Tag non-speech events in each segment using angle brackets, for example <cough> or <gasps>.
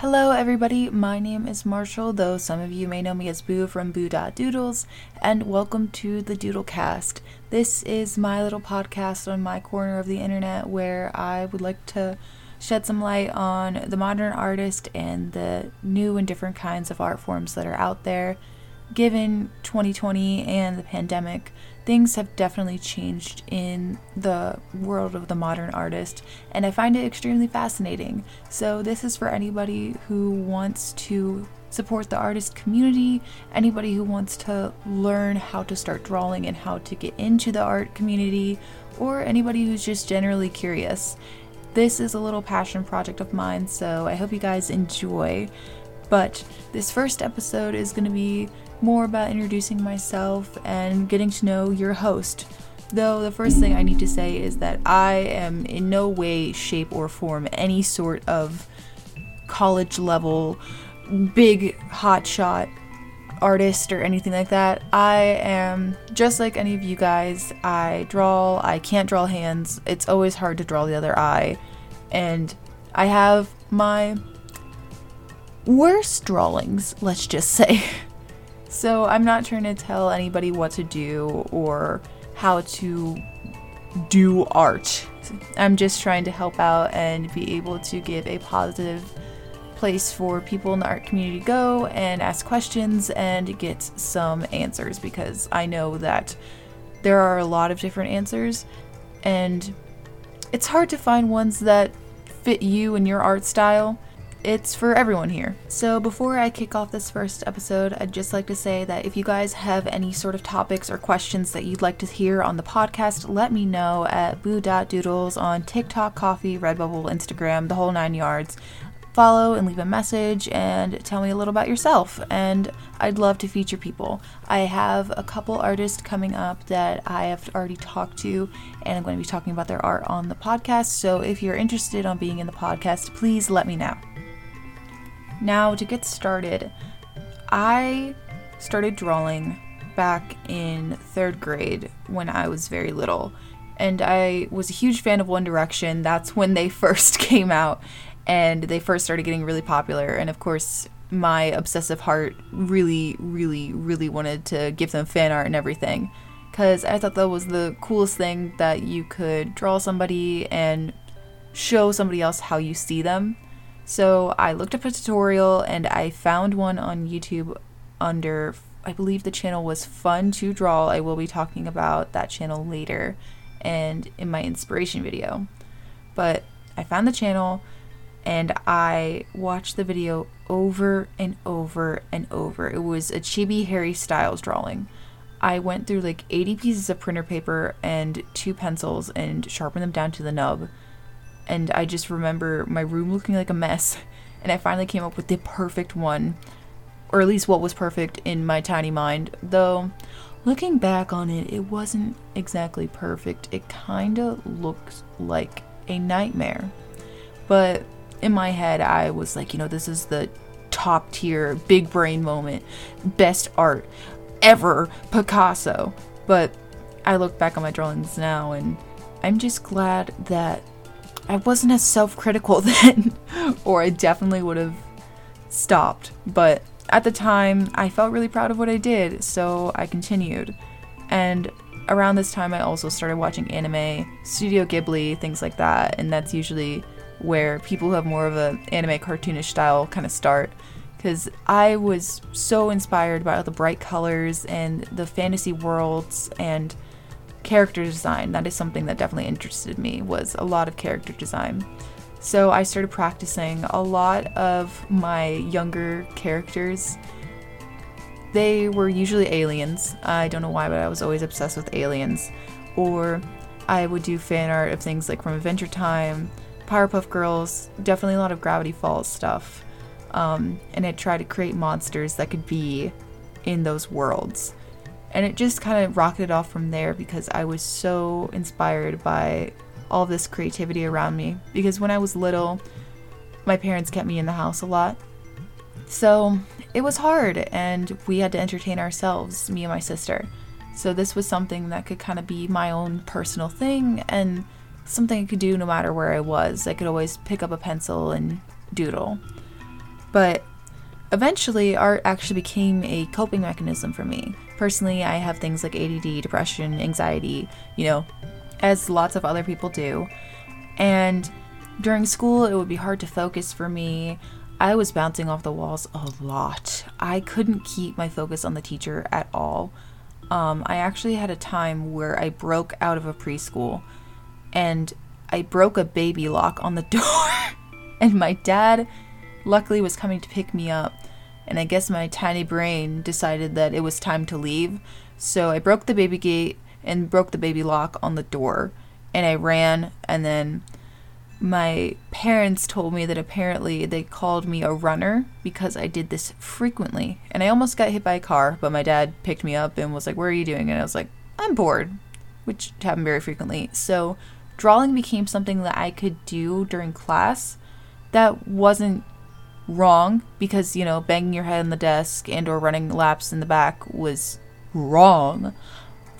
Hello, everybody. My name is Marshall, though some of you may know me as Boo from Boo Doodles, and welcome to the Doodlecast. This is my little podcast on my corner of the internet where I would like to shed some light on the modern artist and the new and different kinds of art forms that are out there. Given 2020 and the pandemic, things have definitely changed in the world of the modern artist, and I find it extremely fascinating. So, this is for anybody who wants to support the artist community, anybody who wants to learn how to start drawing and how to get into the art community, or anybody who's just generally curious. This is a little passion project of mine, so I hope you guys enjoy. But this first episode is going to be more about introducing myself and getting to know your host. Though the first thing I need to say is that I am in no way, shape, or form any sort of college level, big hotshot artist or anything like that. I am just like any of you guys. I draw, I can't draw hands. It's always hard to draw the other eye. And I have my worst drawings, let's just say. <laughs> So I'm not trying to tell anybody what to do or how to do art. I'm just trying to help out and be able to give a positive place for people in the art community to go and ask questions and get some answers because I know that there are a lot of different answers and it's hard to find ones that fit you and your art style it's for everyone here. So, before I kick off this first episode, I'd just like to say that if you guys have any sort of topics or questions that you'd like to hear on the podcast, let me know at boo.doodles on TikTok, Ko-fi, Redbubble, Instagram, the whole nine yards. Follow and leave a message and tell me a little about yourself. And I'd love to feature people. I have a couple artists coming up that I have already talked to, and I'm going to be talking about their art on the podcast. So if you're interested on being in the podcast, please let me know. Now, to get started, I started drawing back in third grade when I was very little. And I was a huge fan of One Direction. That's when they <laughs> first came out and they first started getting really popular. And of course, my obsessive heart really, really, really wanted to give them fan art and everything. Because I thought that was the coolest thing that you could draw somebody and show somebody else how you see them. So I looked up a tutorial and I found one on YouTube under, I believe the channel was Fun to Draw. I will be talking about that channel later and in my inspiration video. But I found the channel and I watched the video over and over and over. It was a chibi Harry Styles drawing. I went through like 80 pieces of printer paper and two pencils and sharpened them down to the nub and I just remember my room looking like a mess. <laughs> And I finally came up with the perfect one, or at least what was perfect in my tiny mind. Though, looking back on it, it wasn't exactly perfect. It kind of looked like a nightmare. But in my head, I was like, you know, this is the top tier, big brain moment, best art ever, Picasso. But I look back on my drawings now and I'm just glad that I wasn't as self critical <laughs> then, or I definitely would have stopped. But at the time, I felt really proud of what I did, so I continued. And around this time, I also started watching anime, Studio Ghibli, things like that, and that's usually where people who have more of an anime cartoonish style kind of start. Because I was so inspired by all the bright colors and the fantasy worlds and character design. That is something that definitely interested me was a lot of character design. So I started practicing a lot of my younger characters. They were usually aliens. I don't know why, but I was always obsessed with aliens. Or I would do fan art of things like from Adventure Time, Powerpuff Girls, definitely a lot of Gravity Falls stuff. Um, and I tried to create monsters that could be in those worlds. And it just kind of rocketed off from there because I was so inspired by all this creativity around me. Because when I was little, my parents kept me in the house a lot. So it was hard, and we had to entertain ourselves, me and my sister. So this was something that could kind of be my own personal thing and something I could do no matter where I was. I could always pick up a pencil and doodle. But eventually, art actually became a coping mechanism for me. Personally, I have things like ADD, depression, anxiety, you know, as lots of other people do. And during school, it would be hard to focus for me. I was bouncing off the walls a lot. I couldn't keep my focus on the teacher at all. Um, I actually had a time where I broke out of a preschool and I broke a baby lock on the <laughs> door. and my dad, luckily, was coming to pick me up. And I guess my tiny brain decided that it was time to leave. So I broke the baby gate and broke the baby lock on the door. And I ran, and then my parents told me that apparently they called me a runner because I did this frequently. And I almost got hit by a car, but my dad picked me up and was like, Where are you doing? And I was like, I'm bored, which happened very frequently. So drawing became something that I could do during class that wasn't wrong because, you know, banging your head on the desk and or running laps in the back was wrong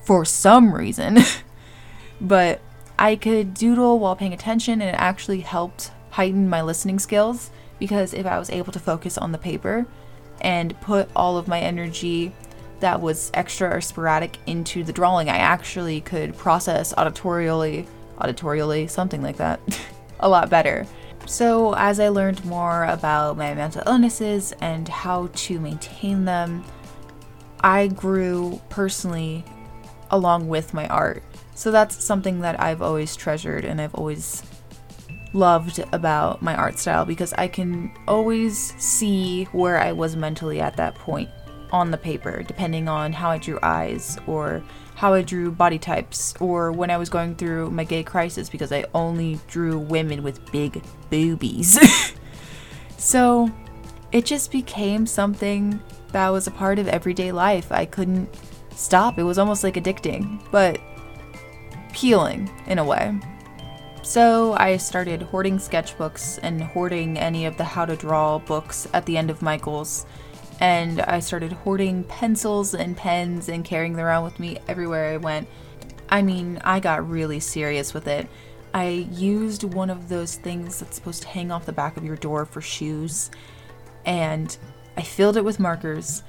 for some reason. <laughs> but I could doodle while paying attention, and it actually helped heighten my listening skills because if I was able to focus on the paper and put all of my energy that was extra or sporadic into the drawing, I actually could process auditorially, auditorially, something like that, <laughs> a lot better. So, as I learned more about my mental illnesses and how to maintain them, I grew personally along with my art. So that's something that I've always treasured and I've always loved about my art style because I can always see where I was mentally at that point on the paper, depending on how I drew eyes or how I drew body types or when I was going through my gay crisis because I only drew women with big boobies. <laughs> so it just became something that was a part of everyday life. I couldn't stop. It was almost like addicting. But appealing in a way. So I started hoarding sketchbooks and hoarding any of the how to draw books at the end of Michael's. And I started hoarding pencils and pens and carrying them around with me everywhere I went. I mean, I got really serious with it. I used one of those things that's supposed to hang off the back of your door for shoes, and I filled it with markers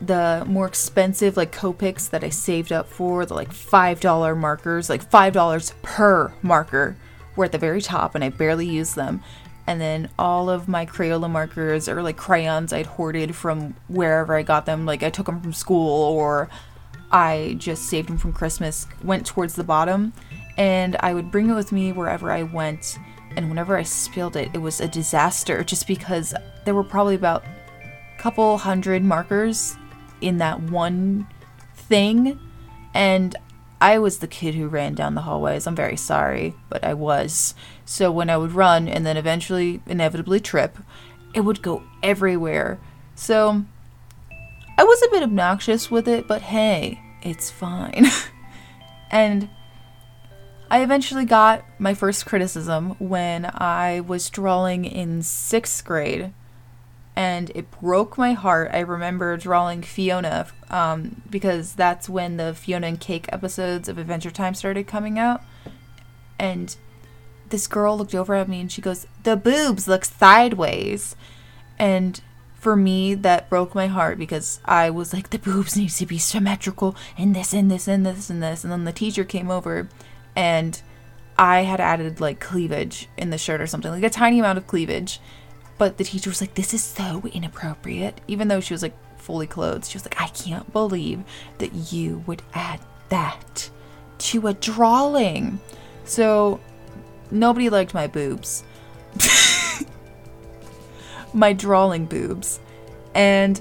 the more expensive like Copics that I saved up for, the like $5 markers, like $5 per marker, were at the very top and I barely used them. And then all of my Crayola markers or like crayons I'd hoarded from wherever I got them, like I took them from school or I just saved them from Christmas, went towards the bottom. And I would bring it with me wherever I went. And whenever I spilled it, it was a disaster just because there were probably about a couple hundred markers in that one thing. And I was the kid who ran down the hallways. I'm very sorry, but I was. So when I would run and then eventually, inevitably trip, it would go everywhere. So I was a bit obnoxious with it, but hey, it's fine. <laughs> and I eventually got my first criticism when I was drawing in sixth grade and it broke my heart. I remember drawing Fiona um, because that's when the Fiona and Cake episodes of Adventure Time started coming out. And this girl looked over at me and she goes, The boobs look sideways. And for me, that broke my heart because I was like, The boobs need to be symmetrical and this and this and this and this. And then the teacher came over and I had added like cleavage in the shirt or something, like a tiny amount of cleavage. But the teacher was like, This is so inappropriate. Even though she was like fully clothed, she was like, I can't believe that you would add that to a drawing. So nobody liked my boobs. <laughs> my drawing boobs. And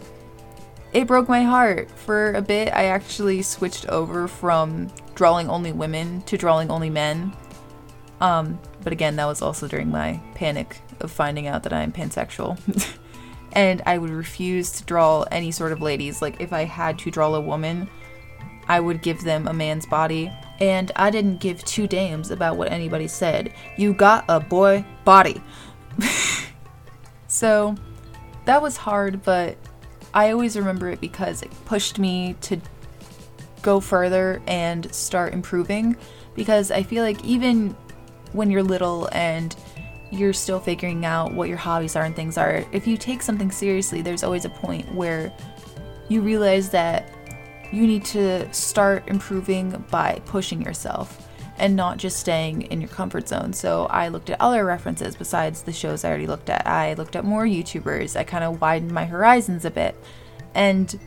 it broke my heart. For a bit, I actually switched over from drawing only women to drawing only men. Um, but again, that was also during my panic of finding out that I'm pansexual. <laughs> and I would refuse to draw any sort of ladies. Like, if I had to draw a woman, I would give them a man's body. And I didn't give two damns about what anybody said. You got a boy body. <laughs> so that was hard, but I always remember it because it pushed me to go further and start improving. Because I feel like even when you're little and you're still figuring out what your hobbies are and things are, if you take something seriously, there's always a point where you realize that you need to start improving by pushing yourself and not just staying in your comfort zone. So I looked at other references besides the shows I already looked at. I looked at more YouTubers. I kind of widened my horizons a bit. And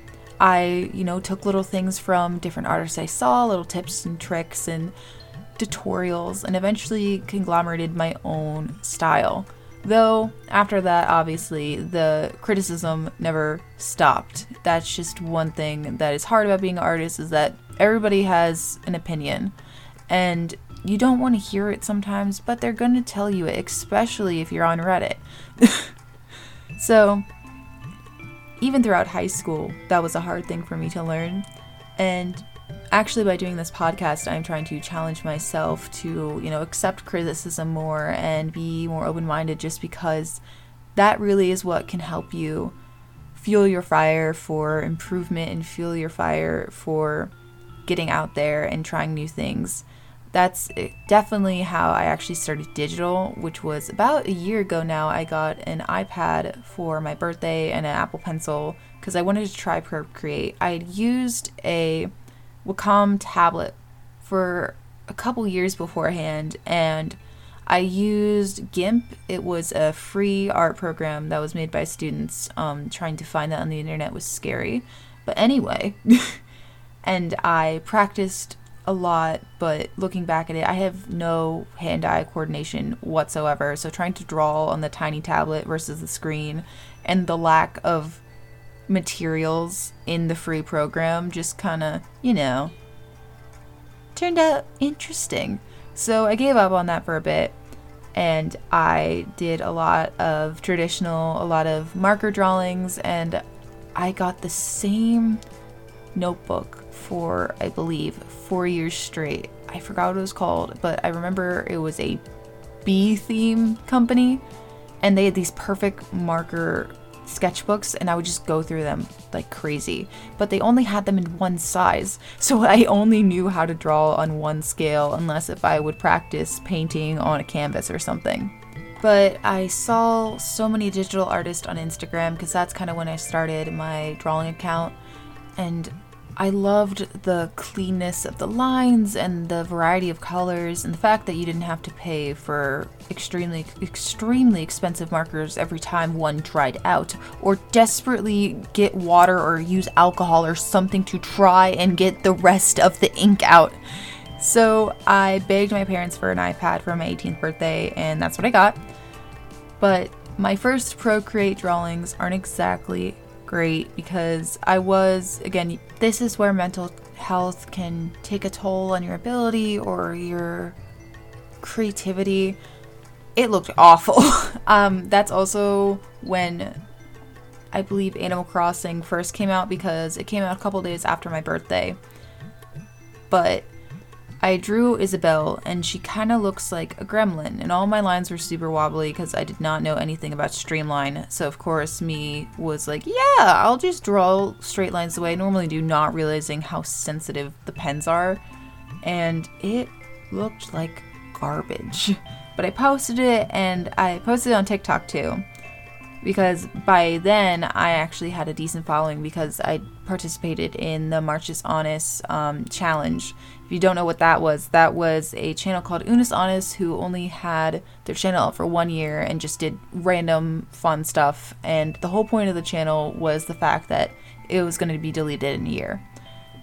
I, you know, took little things from different artists I saw, little tips and tricks and tutorials, and eventually conglomerated my own style. Though, after that, obviously, the criticism never stopped. That's just one thing that is hard about being an artist is that everybody has an opinion. And you don't want to hear it sometimes, but they're going to tell you it, especially if you're on Reddit. <laughs> so, even throughout high school, that was a hard thing for me to learn. And actually by doing this podcast i'm trying to challenge myself to you know accept criticism more and be more open-minded just because that really is what can help you fuel your fire for improvement and fuel your fire for getting out there and trying new things that's definitely how I actually started digital, which was about a year ago now. I got an iPad for my birthday and an Apple Pencil because I wanted to try Procreate. I had used a Wacom tablet for a couple years beforehand, and I used GIMP. It was a free art program that was made by students. Um, trying to find that on the internet was scary. But anyway, <laughs> and I practiced a lot, but looking back at it, I have no hand eye coordination whatsoever. So trying to draw on the tiny tablet versus the screen and the lack of materials in the free program just kind of, you know, turned out interesting. So I gave up on that for a bit and I did a lot of traditional, a lot of marker drawings, and I got the same notebook for, I believe, four years straight. I forgot what it was called, but I remember it was a bee theme company, and they had these perfect marker sketchbooks and I would just go through them like crazy. But they only had them in one size, <laughs> so I only knew how to draw on one scale unless if I would practice painting on a canvas or something. But I saw so many digital artists on Instagram because that's kind of when I started my drawing account and I loved the cleanness of the lines and the variety of colors and the fact that you didn't have to pay for extremely extremely expensive markers every time one dried out or desperately get water or use alcohol or something to try and get the rest of the ink out. So I begged my parents for an iPad for my 18th birthday and that's what I got. But my first Procreate drawings aren't exactly great because I was, again, this is where mental health can take a toll on your ability or your creativity. It looked awful. <laughs> um, that's also when I believe Animal Crossing first came out because it came out a couple days after my birthday. But I drew Isabelle, and she kind of looks like a gremlin, and all my lines were super wobbly because I did not know anything about Streamline. So, of course, me was like, yeah, I'll just draw straight lines the way I normally do, not realizing how sensitive the pens are. And it looked like garbage. But I posted it, and I posted it on TikTok too because by then I actually had a decent following because I participated in the Marches Honest um, challenge. If you don't know what that was, that was a channel called Unus Annus who only had their channel for one year and just did random fun stuff. And the whole point of the channel was the fact that it was going to be deleted in a year.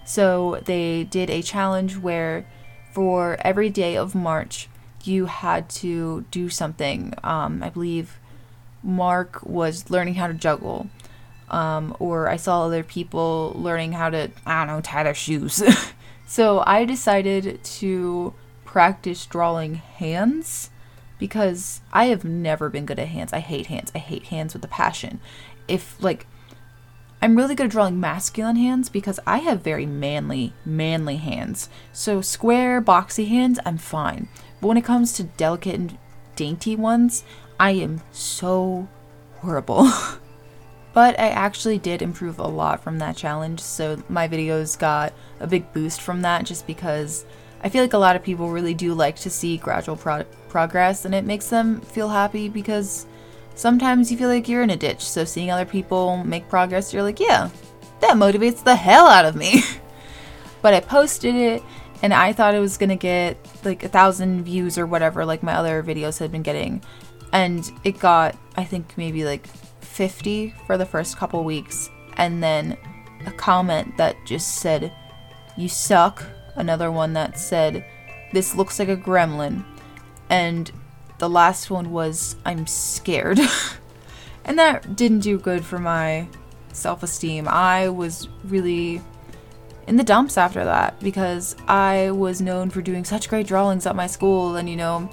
So they did a challenge where for every day of March, you had to do something. Um, I believe Mark was learning how to juggle. Um, or I saw other people learning how to, I don't know, tie their shoes. <laughs> so I decided to practice drawing hands because I have never been good at hands. I hate hands. I hate hands with a passion. If, like, I'm really good at drawing masculine hands because I have very manly, manly hands. So square, boxy hands, I'm fine. But when it comes to delicate and dainty ones, I am so horrible. <laughs> but I actually did improve a lot from that challenge, so my videos got a big boost from that just because I feel like a lot of people really do like to see gradual pro- progress and it makes them feel happy because sometimes you feel like you're in a ditch. So seeing other people make progress, you're like, yeah, that motivates the hell out of me. <laughs> but I posted it and I thought it was gonna get like a thousand views or whatever, like my other videos had been getting. And it got, I think, maybe like 50 for the first couple weeks. And then a comment that just said, You suck. Another one that said, This looks like a gremlin. And the last one was, I'm scared. <laughs> and that didn't do good for my self esteem. I was really in the dumps after that because I was known for doing such great drawings at my school, and you know,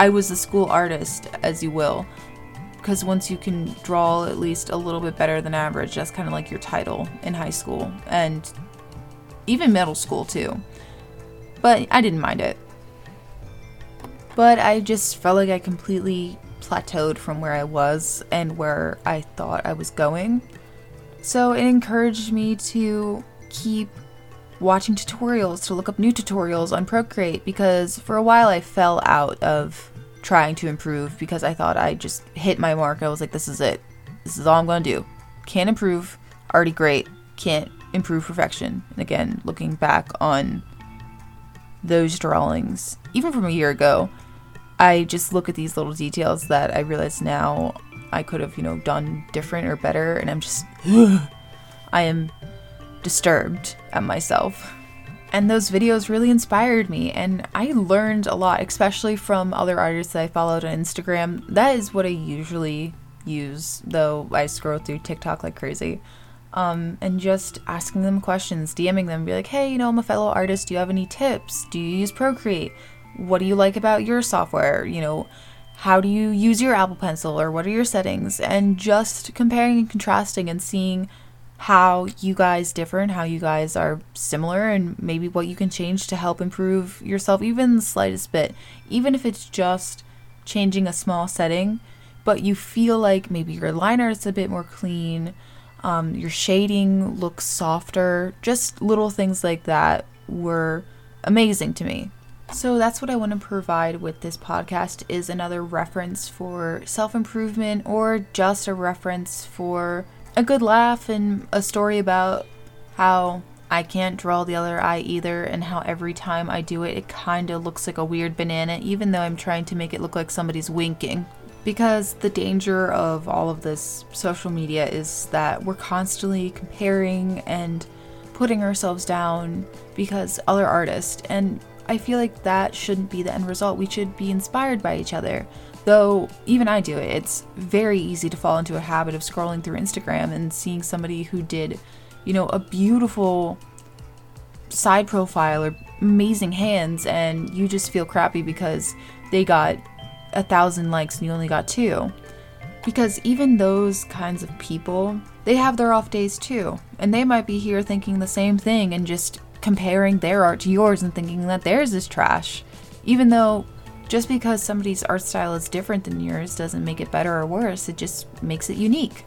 I was a school artist, as you will. Because once you can draw at least a little bit better than average, that's kind of like your title in high school and even middle school, too. But I didn't mind it. But I just felt like I completely plateaued from where I was and where I thought I was going. So it encouraged me to keep watching tutorials, to look up new tutorials on Procreate, because for a while I fell out of trying to improve because I thought I just hit my mark. I was like, this is it. This is all I'm going to do. Can't improve. Already great. Can't improve perfection. And again, looking back on those drawings, even from a year ago, I just look at these little details that I realize now I could have, you know, done different or better. And I'm just, <gasps> I am disturbed at myself. And those videos really inspired me, and I learned a lot, especially from other artists that I followed on Instagram. That is what I usually use, though I scroll through TikTok like crazy. Um, and just asking them questions, DMing them, be like, hey, you know, I'm a fellow artist. Do you have any tips? Do you use Procreate? What do you like about your software? You know, how do you use your Apple Pencil or what are your settings? And just comparing and contrasting and seeing how you guys differ and how you guys are similar and maybe what you can change to help improve yourself even the slightest bit. Even if it's just changing a small setting but you feel like maybe your liner is a bit more clean um, your shading looks softer. Just little things like that were amazing to me. So that's what i want to provide with this podcast is another reference for self-improvement or just a reference for a good laugh and a story about how I can't draw the other eye either, and how every time I do it, it kind of looks like a weird banana, even though I'm trying to make it look like somebody's winking. Because the danger of all of this social media is that we're constantly comparing and putting ourselves down because other artists, and I feel like that shouldn't be the end result. We should be inspired by each other. Though even I do it, it's very easy to fall into a habit of scrolling through Instagram and seeing somebody who did, you know, a beautiful side profile or amazing hands, and you just feel crappy because they got a thousand likes and you only got two. Because even those kinds of people, they have their off days too. And they might be here thinking the same thing and just comparing their art to yours and thinking that theirs is trash. Even though just because somebody's art style is different than yours doesn't make it better or worse, it just makes it unique.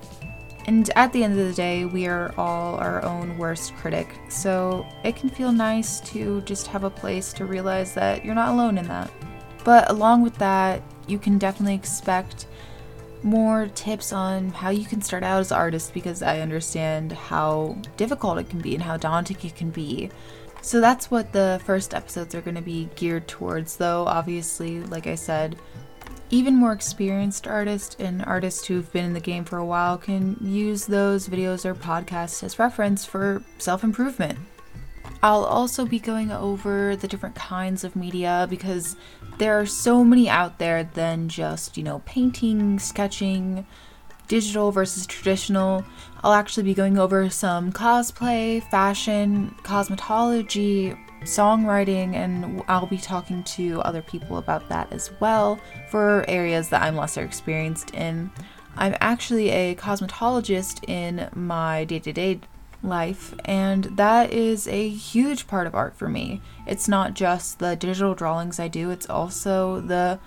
And at the end of the day, we are all our own worst critic, so it can feel nice to just have a place to realize that you're not alone in that. But along with that, you can definitely expect more tips on how you can start out as an artist because I understand how difficult it can be and how daunting it can be. So that's what the first episodes are going to be geared towards, though, obviously, like I said, even more experienced artists and artists who've been in the game for a while can use those videos or podcasts as reference for self improvement. I'll also be going over the different kinds of media because there are so many out there than just, you know, painting, sketching, digital versus traditional. I'll actually be going over some cosplay, fashion, cosmetology, songwriting, and I'll be talking to other people about that as well for areas that I'm lesser experienced in. I'm actually a cosmetologist in my day to day life, and that is a huge part of art for me. It's not just the digital drawings I do, it's also the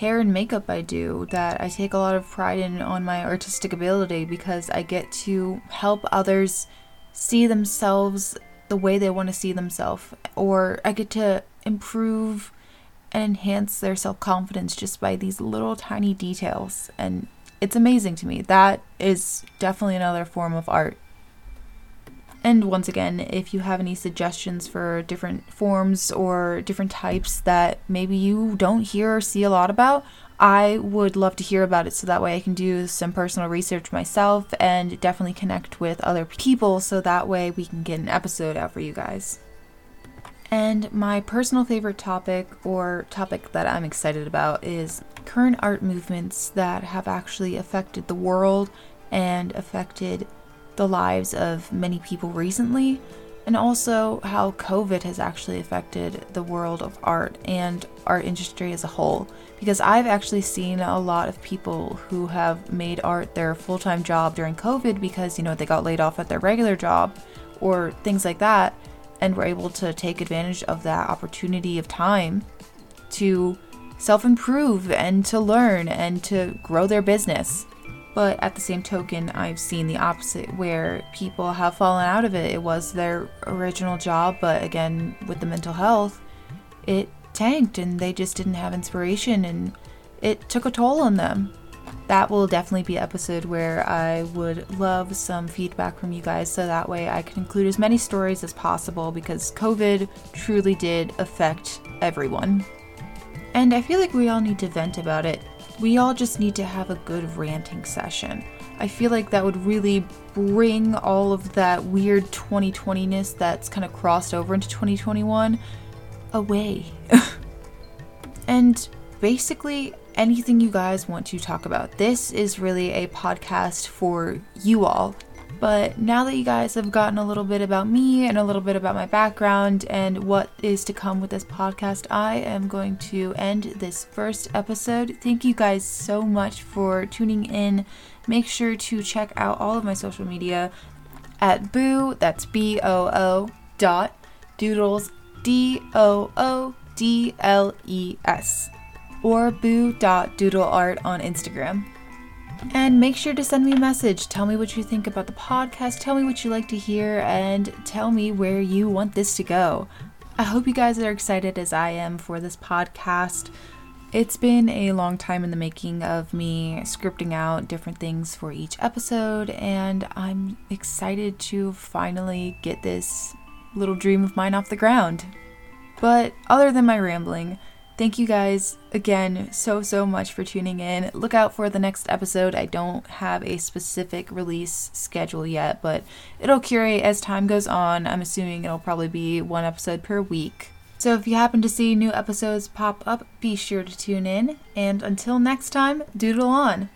hair and makeup I do that I take a lot of pride in on my artistic ability because I get to help others see themselves the way they want to see themselves or I get to improve and enhance their self confidence just by these little tiny details. And it's amazing to me. That is definitely another form of art. And once again, if you have any suggestions for different forms or different types that maybe you don't hear or see a lot about, I would love to hear about it so that way I can do some personal research myself and definitely connect with other people so that way we can get an episode out for you guys. And my personal favorite topic, or topic that I'm excited about, is current art movements that have actually affected the world and affected the lives of many people recently, and also how COVID has actually affected the world of art and art industry as a whole. Because I've actually seen a lot of people who have made art their full time job during COVID because, you know, they got laid off at their regular job or things like that and were able to take advantage of that opportunity of time to self improve and to learn and to grow their business. But at the same token, I've seen the opposite where people have fallen out of it. It was their original job, but again, with the mental health, it tanked and they just didn't have inspiration and it took a toll on them that will definitely be episode where I would love some feedback from you guys so that way I can include as many stories as possible because COVID truly did affect everyone. And I feel like we all need to vent about it. We all just need to have a good ranting session. I feel like that would really bring all of that weird 2020ness that's kind of crossed over into 2021 away. <laughs> and basically, anything you guys want to talk about. This is really a podcast for you all. But now that you guys have gotten a little bit about me and a little bit about my background and what is to come with this podcast, I am going to end this first episode. Thank you guys so much for tuning in. Make sure to check out all of my social media at boo, that's B O O dot doodles, D O O D L E S or boo.doodleart on Instagram. And make sure to send me a message. Tell me what you think about the podcast. Tell me what you like to hear and tell me where you want this to go. I hope you guys are excited as I am for this podcast. It's been a long time in the making of me scripting out different things for each episode, and I'm excited to finally get this little dream of mine off the ground. But other than my rambling, Thank you guys again so, so much for tuning in. Look out for the next episode. I don't have a specific release schedule yet, but it'll curate as time goes on. I'm assuming it'll probably be one episode per week. So if you happen to see new episodes pop up, be sure to tune in. And until next time, doodle on.